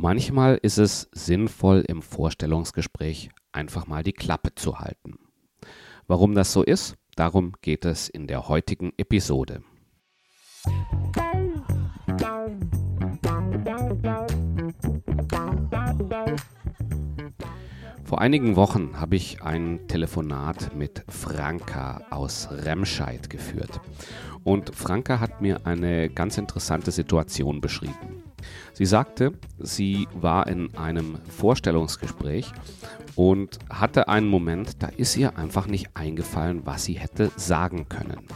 Manchmal ist es sinnvoll, im Vorstellungsgespräch einfach mal die Klappe zu halten. Warum das so ist, darum geht es in der heutigen Episode. Vor einigen Wochen habe ich ein Telefonat mit Franka aus Remscheid geführt. Und Franka hat mir eine ganz interessante Situation beschrieben. Sie sagte, sie war in einem Vorstellungsgespräch und hatte einen Moment, da ist ihr einfach nicht eingefallen, was sie hätte sagen können.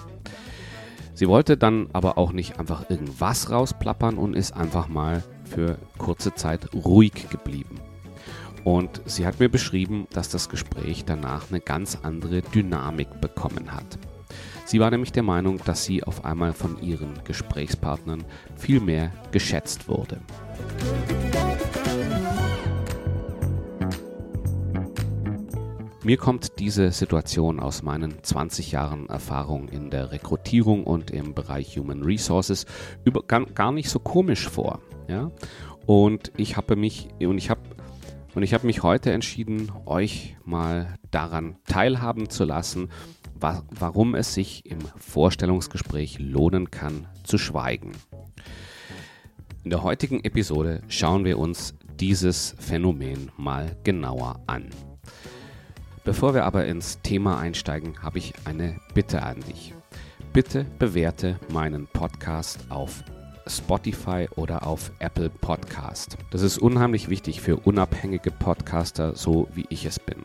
Sie wollte dann aber auch nicht einfach irgendwas rausplappern und ist einfach mal für kurze Zeit ruhig geblieben. Und sie hat mir beschrieben, dass das Gespräch danach eine ganz andere Dynamik bekommen hat. Sie war nämlich der Meinung, dass sie auf einmal von ihren Gesprächspartnern viel mehr geschätzt wurde. Mir kommt diese Situation aus meinen 20 Jahren Erfahrung in der Rekrutierung und im Bereich Human Resources über, gar, gar nicht so komisch vor. Ja? Und ich habe mich und ich habe und ich habe mich heute entschieden, euch mal daran teilhaben zu lassen, wa warum es sich im Vorstellungsgespräch lohnen kann, zu schweigen. In der heutigen Episode schauen wir uns dieses Phänomen mal genauer an. Bevor wir aber ins Thema einsteigen, habe ich eine Bitte an dich. Bitte bewerte meinen Podcast auf Spotify oder auf Apple Podcast. Das ist unheimlich wichtig für unabhängige Podcaster, so wie ich es bin,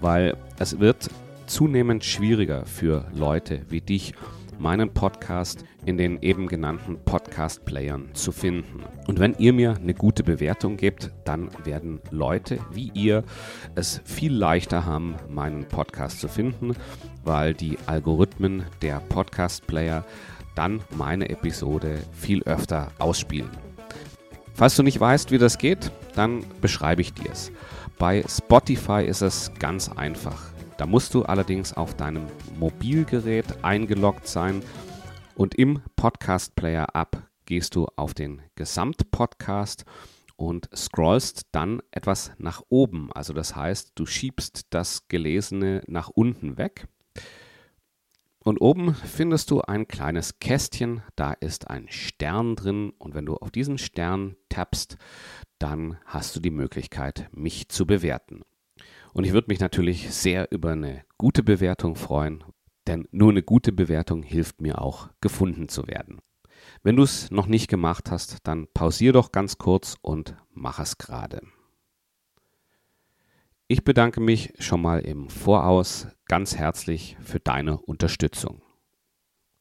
weil es wird zunehmend schwieriger für Leute wie dich, meinen Podcast in den eben genannten Podcast-Playern zu finden. Und wenn ihr mir eine gute Bewertung gebt, dann werden Leute wie ihr es viel leichter haben, meinen Podcast zu finden, weil die Algorithmen der Podcast-Player dann meine Episode viel öfter ausspielen. Falls du nicht weißt, wie das geht, dann beschreibe ich dir es. Bei Spotify ist es ganz einfach. Da musst du allerdings auf deinem Mobilgerät eingeloggt sein und im Podcast Player App gehst du auf den Gesamtpodcast und scrollst dann etwas nach oben. Also das heißt, du schiebst das Gelesene nach unten weg und oben findest du ein kleines Kästchen, da ist ein Stern drin und wenn du auf diesen Stern tappst, dann hast du die Möglichkeit, mich zu bewerten. Und ich würde mich natürlich sehr über eine gute Bewertung freuen, denn nur eine gute Bewertung hilft mir auch, gefunden zu werden. Wenn du es noch nicht gemacht hast, dann pausier doch ganz kurz und mach es gerade. Ich bedanke mich schon mal im Voraus ganz herzlich für deine Unterstützung.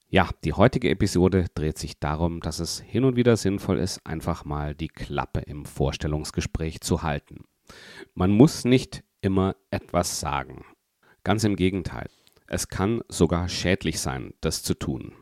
Ja, die heutige Episode dreht sich darum, dass es hin und wieder sinnvoll ist, einfach mal die Klappe im Vorstellungsgespräch zu halten. Man muss nicht immer etwas sagen. Ganz im Gegenteil. Es kann sogar schädlich sein, das zu tun.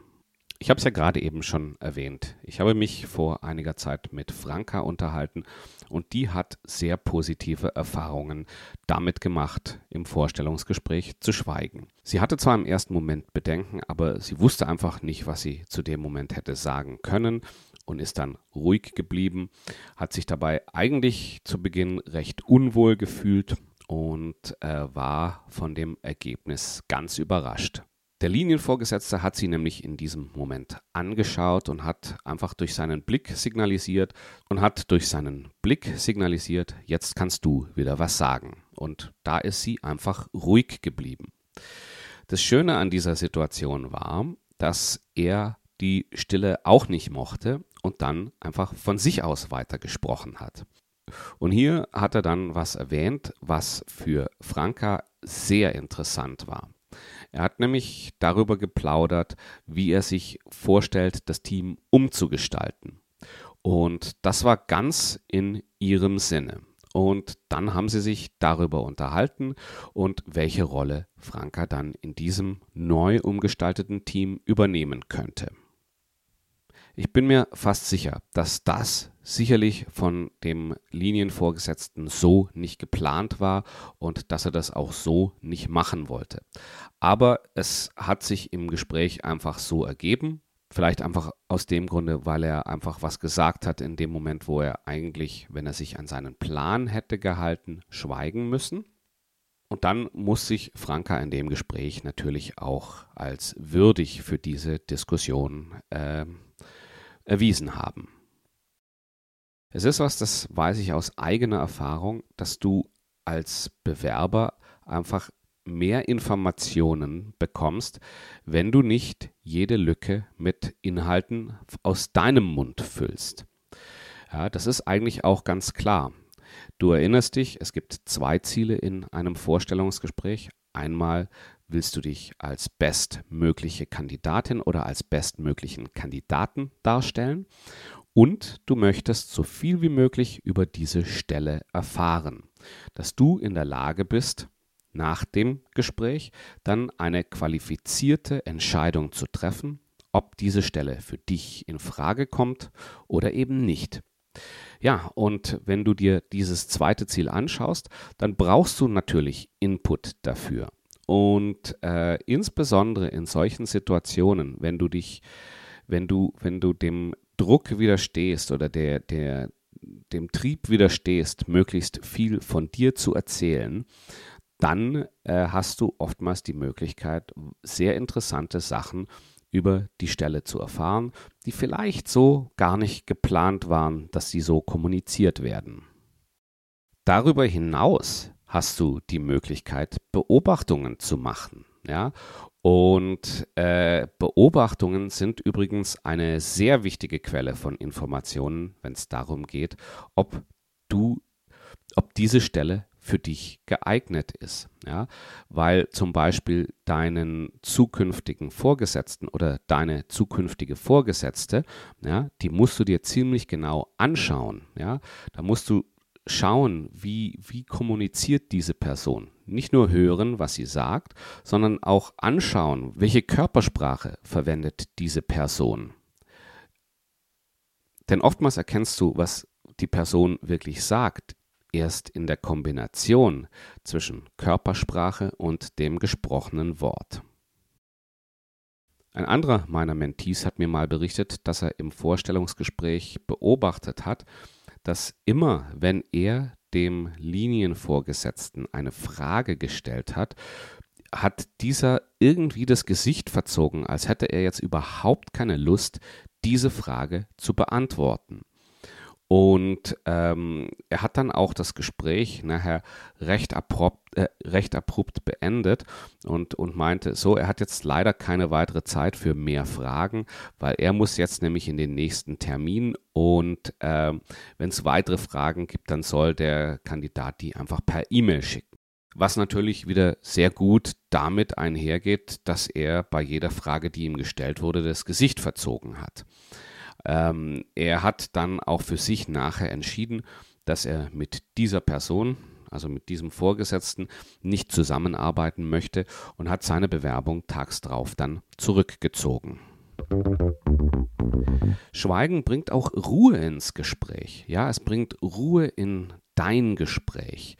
Ich habe es ja gerade eben schon erwähnt. Ich habe mich vor einiger Zeit mit Franka unterhalten und die hat sehr positive Erfahrungen damit gemacht, im Vorstellungsgespräch zu schweigen. Sie hatte zwar im ersten Moment Bedenken, aber sie wusste einfach nicht, was sie zu dem Moment hätte sagen können und ist dann ruhig geblieben, hat sich dabei eigentlich zu Beginn recht unwohl gefühlt und äh, war von dem Ergebnis ganz überrascht. Der Linienvorgesetzte hat sie nämlich in diesem Moment angeschaut und hat einfach durch seinen Blick signalisiert und hat durch seinen Blick signalisiert, jetzt kannst du wieder was sagen. Und da ist sie einfach ruhig geblieben. Das Schöne an dieser Situation war, dass er die Stille auch nicht mochte und dann einfach von sich aus weitergesprochen hat. Und hier hat er dann was erwähnt, was für Franka sehr interessant war. Er hat nämlich darüber geplaudert, wie er sich vorstellt, das Team umzugestalten. Und das war ganz in ihrem Sinne. Und dann haben sie sich darüber unterhalten und welche Rolle Franka dann in diesem neu umgestalteten Team übernehmen könnte. Ich bin mir fast sicher, dass das sicherlich von dem Linienvorgesetzten so nicht geplant war und dass er das auch so nicht machen wollte. Aber es hat sich im Gespräch einfach so ergeben. Vielleicht einfach aus dem Grunde, weil er einfach was gesagt hat in dem Moment, wo er eigentlich, wenn er sich an seinen Plan hätte gehalten, schweigen müssen. Und dann muss sich Franka in dem Gespräch natürlich auch als würdig für diese Diskussion äh, erwiesen haben. Es ist was, das weiß ich aus eigener Erfahrung, dass du als Bewerber einfach mehr Informationen bekommst, wenn du nicht jede Lücke mit Inhalten aus deinem Mund füllst. Ja, das ist eigentlich auch ganz klar. Du erinnerst dich, es gibt zwei Ziele in einem Vorstellungsgespräch. Einmal willst du dich als bestmögliche Kandidatin oder als bestmöglichen Kandidaten darstellen und du möchtest so viel wie möglich über diese Stelle erfahren, dass du in der Lage bist, nach dem Gespräch dann eine qualifizierte Entscheidung zu treffen, ob diese Stelle für dich in Frage kommt oder eben nicht. Ja, und wenn du dir dieses zweite Ziel anschaust, dann brauchst du natürlich Input dafür. Und äh, insbesondere in solchen Situationen, wenn du dich, wenn du, wenn du dem Druck widerstehst oder der, der, dem Trieb widerstehst, möglichst viel von dir zu erzählen, dann äh, hast du oftmals die Möglichkeit, sehr interessante Sachen über die Stelle zu erfahren, die vielleicht so gar nicht geplant waren, dass sie so kommuniziert werden. Darüber hinaus hast du die Möglichkeit, Beobachtungen zu machen. Ja? Und äh, Beobachtungen sind übrigens eine sehr wichtige Quelle von Informationen, wenn es darum geht, ob du, ob diese Stelle für dich geeignet ist. Ja? Weil zum Beispiel deinen zukünftigen Vorgesetzten oder deine zukünftige Vorgesetzte, ja, die musst du dir ziemlich genau anschauen. Ja? Da musst du schauen, wie, wie kommuniziert diese Person. Nicht nur hören, was sie sagt, sondern auch anschauen, welche Körpersprache verwendet diese Person. Denn oftmals erkennst du, was die Person wirklich sagt, erst in der Kombination zwischen Körpersprache und dem gesprochenen Wort. Ein anderer meiner Mentees hat mir mal berichtet, dass er im Vorstellungsgespräch beobachtet hat, dass immer, wenn er dem Linienvorgesetzten eine Frage gestellt hat, hat dieser irgendwie das Gesicht verzogen, als hätte er jetzt überhaupt keine Lust, diese Frage zu beantworten. Und ähm, er hat dann auch das Gespräch nachher recht abrupt, äh, recht abrupt beendet und, und meinte, so, er hat jetzt leider keine weitere Zeit für mehr Fragen, weil er muss jetzt nämlich in den nächsten Termin und äh, wenn es weitere Fragen gibt, dann soll der Kandidat die einfach per E-Mail schicken. Was natürlich wieder sehr gut damit einhergeht, dass er bei jeder Frage, die ihm gestellt wurde, das Gesicht verzogen hat. Ähm, er hat dann auch für sich nachher entschieden, dass er mit dieser Person, also mit diesem Vorgesetzten, nicht zusammenarbeiten möchte und hat seine Bewerbung tags drauf dann zurückgezogen. Schweigen bringt auch Ruhe ins Gespräch. Ja, es bringt Ruhe in dein Gespräch.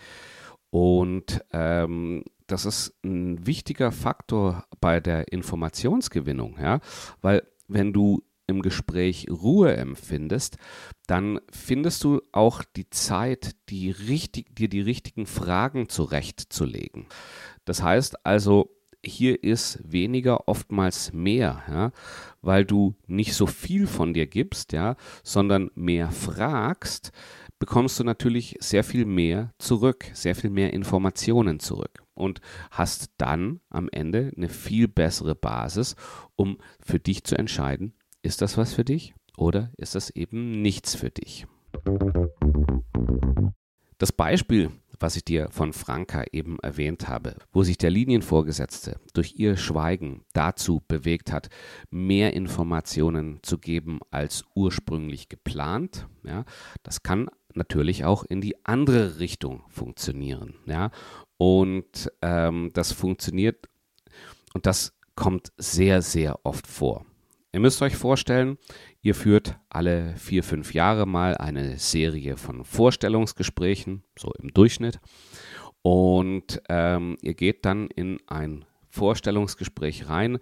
Und ähm, das ist ein wichtiger Faktor bei der Informationsgewinnung, ja, weil wenn du im Gespräch Ruhe empfindest, dann findest du auch die Zeit, die richtig, dir die richtigen Fragen zurechtzulegen. Das heißt also, hier ist weniger oftmals mehr, ja, weil du nicht so viel von dir gibst, ja, sondern mehr fragst, bekommst du natürlich sehr viel mehr zurück, sehr viel mehr Informationen zurück und hast dann am Ende eine viel bessere Basis, um für dich zu entscheiden, ist das was für dich oder ist das eben nichts für dich? Das Beispiel, was ich dir von Franka eben erwähnt habe, wo sich der Linienvorgesetzte durch ihr Schweigen dazu bewegt hat, mehr Informationen zu geben als ursprünglich geplant, ja, das kann natürlich auch in die andere Richtung funktionieren. Ja, und ähm, das funktioniert und das kommt sehr, sehr oft vor. Ihr müsst euch vorstellen, ihr führt alle vier, fünf Jahre mal eine Serie von Vorstellungsgesprächen, so im Durchschnitt. Und ähm, ihr geht dann in ein Vorstellungsgespräch rein,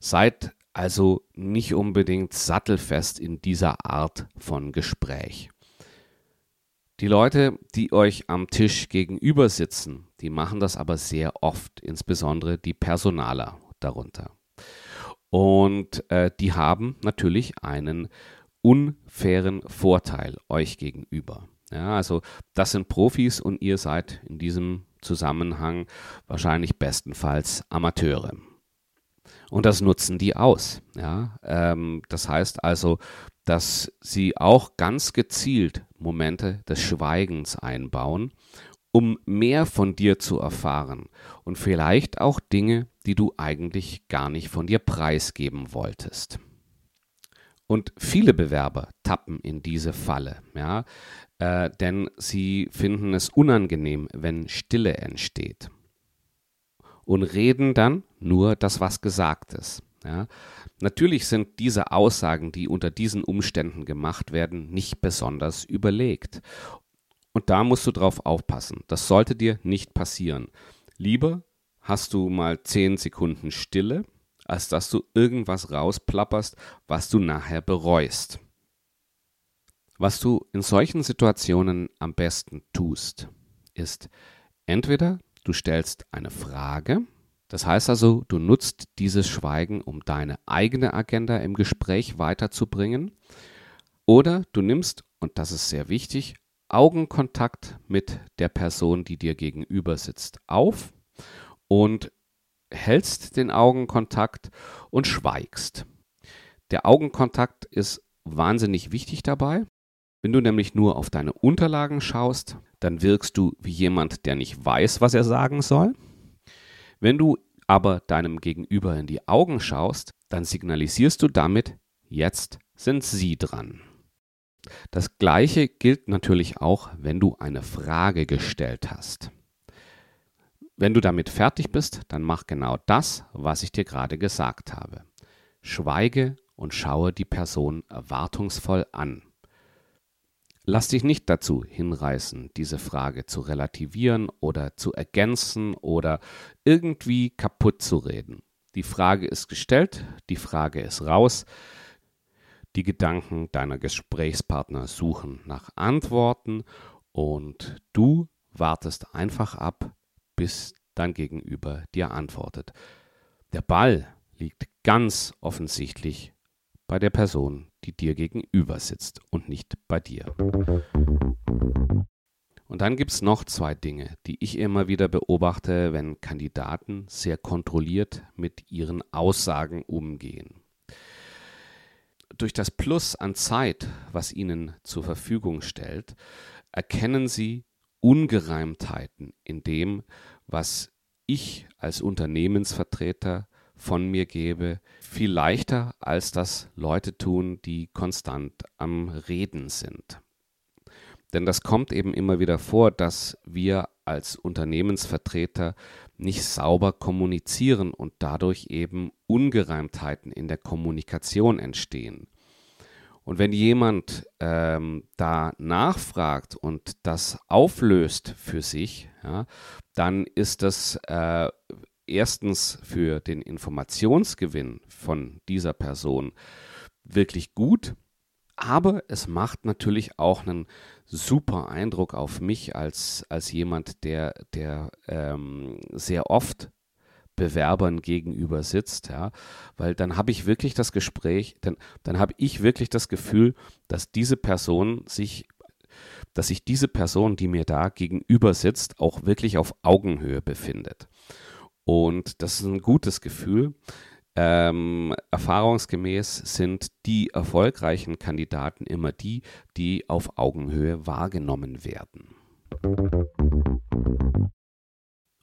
seid also nicht unbedingt sattelfest in dieser Art von Gespräch. Die Leute, die euch am Tisch gegenüber sitzen, die machen das aber sehr oft, insbesondere die Personaler darunter. Und äh, die haben natürlich einen unfairen Vorteil euch gegenüber. Ja, also das sind Profis und ihr seid in diesem Zusammenhang wahrscheinlich bestenfalls Amateure. Und das nutzen die aus. Ja? Ähm, das heißt also, dass sie auch ganz gezielt Momente des Schweigens einbauen, um mehr von dir zu erfahren und vielleicht auch Dinge, die du eigentlich gar nicht von dir preisgeben wolltest. Und viele Bewerber tappen in diese Falle, ja, äh, denn sie finden es unangenehm, wenn Stille entsteht. Und reden dann nur das, was gesagt ist. Ja. Natürlich sind diese Aussagen, die unter diesen Umständen gemacht werden, nicht besonders überlegt. Und da musst du drauf aufpassen. Das sollte dir nicht passieren. Lieber hast du mal zehn Sekunden Stille, als dass du irgendwas rausplapperst, was du nachher bereust. Was du in solchen Situationen am besten tust, ist entweder du stellst eine Frage, das heißt also, du nutzt dieses Schweigen, um deine eigene Agenda im Gespräch weiterzubringen. Oder du nimmst, und das ist sehr wichtig, Augenkontakt mit der Person, die dir gegenüber sitzt, auf und hältst den Augenkontakt und schweigst. Der Augenkontakt ist wahnsinnig wichtig dabei. Wenn du nämlich nur auf deine Unterlagen schaust, dann wirkst du wie jemand, der nicht weiß, was er sagen soll. Wenn du aber deinem Gegenüber in die Augen schaust, dann signalisierst du damit, jetzt sind sie dran. Das gleiche gilt natürlich auch, wenn du eine Frage gestellt hast. Wenn du damit fertig bist, dann mach genau das, was ich dir gerade gesagt habe. Schweige und schaue die Person erwartungsvoll an. Lass dich nicht dazu hinreißen, diese Frage zu relativieren oder zu ergänzen oder irgendwie kaputt zu reden. Die Frage ist gestellt, die Frage ist raus. Die Gedanken deiner Gesprächspartner suchen nach Antworten und du wartest einfach ab, bis dein Gegenüber dir antwortet. Der Ball liegt ganz offensichtlich bei der Person, die dir gegenüber sitzt und nicht bei dir. Und dann gibt es noch zwei Dinge, die ich immer wieder beobachte, wenn Kandidaten sehr kontrolliert mit ihren Aussagen umgehen. Durch das Plus an Zeit, was ihnen zur Verfügung stellt, erkennen sie Ungereimtheiten in dem, was ich als Unternehmensvertreter von mir gebe, viel leichter, als das Leute tun, die konstant am Reden sind. Denn das kommt eben immer wieder vor, dass wir als Unternehmensvertreter nicht sauber kommunizieren und dadurch eben Ungereimtheiten in der Kommunikation entstehen. Und wenn jemand ähm, da nachfragt und das auflöst für sich, ja, dann ist das äh, erstens für den Informationsgewinn von dieser Person wirklich gut, aber es macht natürlich auch einen super Eindruck auf mich als, als jemand, der, der ähm, sehr oft Bewerbern gegenüber sitzt, ja, weil dann habe ich wirklich das Gespräch, dann, dann habe ich wirklich das Gefühl, dass diese Person sich, dass sich diese Person, die mir da gegenüber sitzt, auch wirklich auf Augenhöhe befindet. Und das ist ein gutes Gefühl. Ähm, erfahrungsgemäß sind die erfolgreichen Kandidaten immer die, die auf Augenhöhe wahrgenommen werden.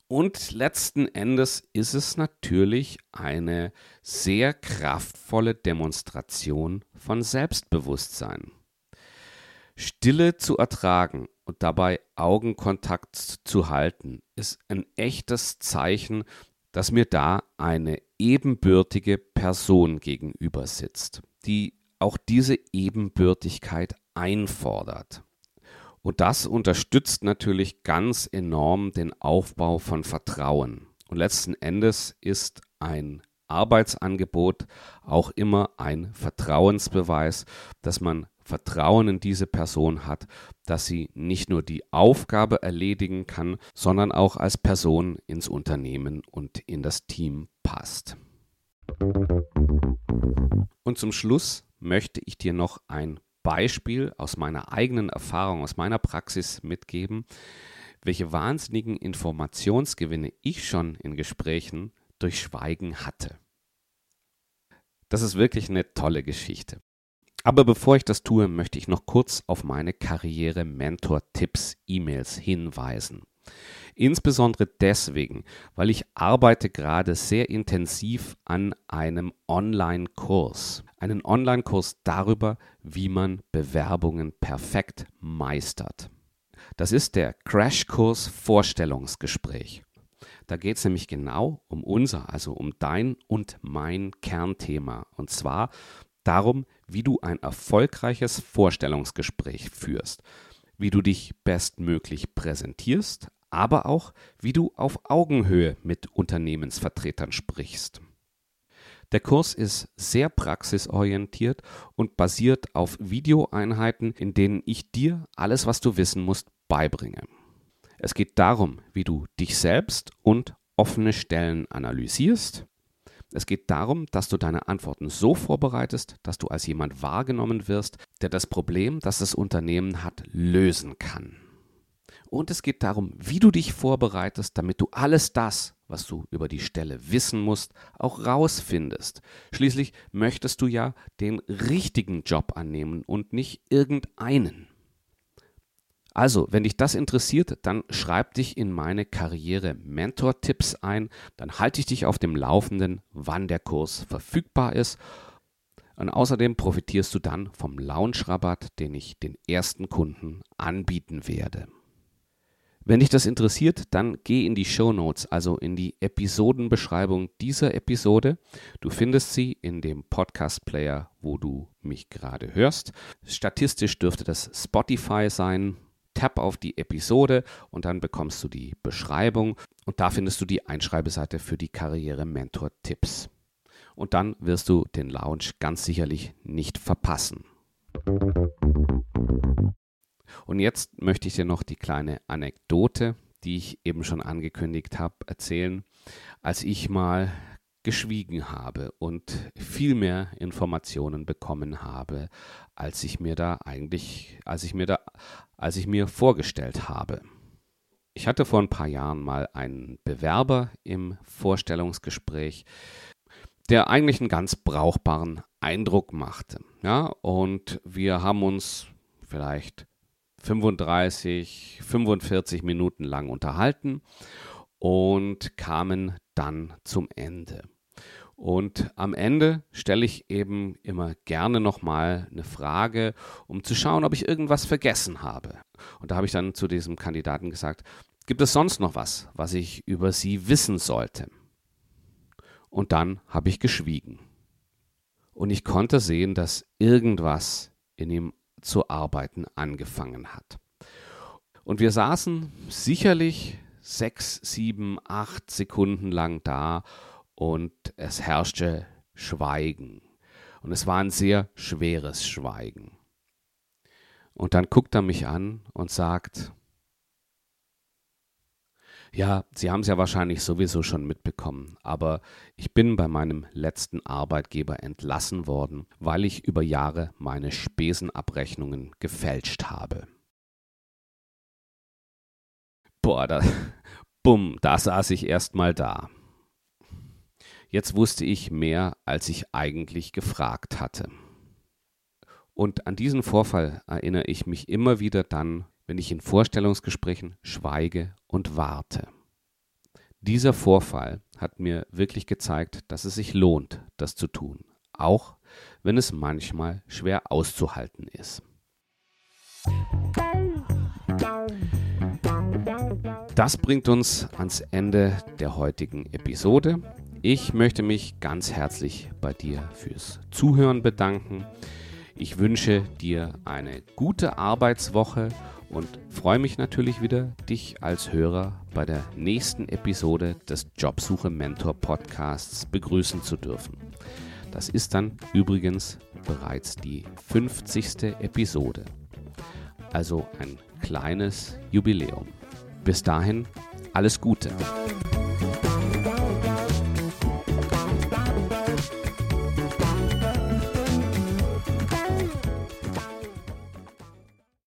Und letzten Endes ist es natürlich eine sehr kraftvolle Demonstration von Selbstbewusstsein. Stille zu ertragen und dabei Augenkontakt zu halten, ist ein echtes Zeichen, dass mir da eine ebenbürtige Person gegenüber sitzt, die auch diese Ebenbürtigkeit einfordert. Und das unterstützt natürlich ganz enorm den Aufbau von Vertrauen. Und letzten Endes ist ein Arbeitsangebot auch immer ein Vertrauensbeweis, dass man Vertrauen in diese Person hat, dass sie nicht nur die Aufgabe erledigen kann, sondern auch als Person ins Unternehmen und in das Team passt. Und zum Schluss möchte ich dir noch ein Beispiel aus meiner eigenen Erfahrung, aus meiner Praxis mitgeben, welche wahnsinnigen Informationsgewinne ich schon in Gesprächen durch Schweigen hatte. Das ist wirklich eine tolle Geschichte. Aber bevor ich das tue, möchte ich noch kurz auf meine Karriere-Mentor-Tipps-E-Mails hinweisen. Insbesondere deswegen, weil ich arbeite gerade sehr intensiv an einem Online-Kurs. Einen Online-Kurs darüber, wie man Bewerbungen perfekt meistert. Das ist der Crashkurs Vorstellungsgespräch. Da geht es nämlich genau um unser, also um dein und mein Kernthema. Und zwar darum, wie du ein erfolgreiches Vorstellungsgespräch führst, wie du dich bestmöglich präsentierst, aber auch, wie du auf Augenhöhe mit Unternehmensvertretern sprichst. Der Kurs ist sehr praxisorientiert und basiert auf Videoeinheiten, in denen ich dir alles, was du wissen musst, beibringe. Es geht darum, wie du dich selbst und offene Stellen analysierst. Es geht darum, dass du deine Antworten so vorbereitest, dass du als jemand wahrgenommen wirst, der das Problem, das das Unternehmen hat, lösen kann. Und es geht darum, wie du dich vorbereitest, damit du alles das, was du über die Stelle wissen musst, auch rausfindest. Schließlich möchtest du ja den richtigen Job annehmen und nicht irgendeinen. Also, wenn dich das interessiert, dann schreib dich in meine Karriere Mentor-Tipps ein. Dann halte ich dich auf dem Laufenden, wann der Kurs verfügbar ist. Und außerdem profitierst du dann vom Launch-Rabatt, den ich den ersten Kunden anbieten werde. Wenn dich das interessiert, dann geh in die Show Notes, also in die Episodenbeschreibung dieser Episode. Du findest sie in dem Podcast-Player, wo du mich gerade hörst. Statistisch dürfte das Spotify sein. Tap auf die Episode und dann bekommst du die Beschreibung und da findest du die Einschreibeseite für die Karriere Mentor Tipps. Und dann wirst du den Launch ganz sicherlich nicht verpassen. Und jetzt möchte ich dir noch die kleine Anekdote, die ich eben schon angekündigt habe, erzählen. Als ich mal geschwiegen habe und viel mehr Informationen bekommen habe, als ich mir da eigentlich, als ich mir da, als ich mir vorgestellt habe. Ich hatte vor ein paar Jahren mal einen Bewerber im Vorstellungsgespräch, der eigentlich einen ganz brauchbaren Eindruck machte. Ja, und wir haben uns vielleicht 35, 45 Minuten lang unterhalten und kamen dann zum Ende. Und am Ende stelle ich eben immer gerne nochmal eine Frage, um zu schauen, ob ich irgendwas vergessen habe. Und da habe ich dann zu diesem Kandidaten gesagt, gibt es sonst noch was, was ich über Sie wissen sollte? Und dann habe ich geschwiegen. Und ich konnte sehen, dass irgendwas in ihm zu arbeiten angefangen hat. Und wir saßen sicherlich sechs, sieben, acht Sekunden lang da und es herrschte Schweigen. Und es war ein sehr schweres Schweigen. Und dann guckt er mich an und sagt, ja, Sie haben es ja wahrscheinlich sowieso schon mitbekommen, aber ich bin bei meinem letzten Arbeitgeber entlassen worden, weil ich über Jahre meine Spesenabrechnungen gefälscht habe. Boah, da, bumm, da saß ich erstmal da. Jetzt wusste ich mehr, als ich eigentlich gefragt hatte. Und an diesen Vorfall erinnere ich mich immer wieder dann, wenn ich in Vorstellungsgesprächen schweige und warte. Dieser Vorfall hat mir wirklich gezeigt, dass es sich lohnt, das zu tun, auch wenn es manchmal schwer auszuhalten ist. Das bringt uns ans Ende der heutigen Episode. Ich möchte mich ganz herzlich bei dir fürs Zuhören bedanken. Ich wünsche dir eine gute Arbeitswoche und freue mich natürlich wieder, dich als Hörer bei der nächsten Episode des Jobsuche Mentor Podcasts begrüßen zu dürfen. Das ist dann übrigens bereits die 50. Episode. Also ein kleines Jubiläum. Bis dahin alles Gute.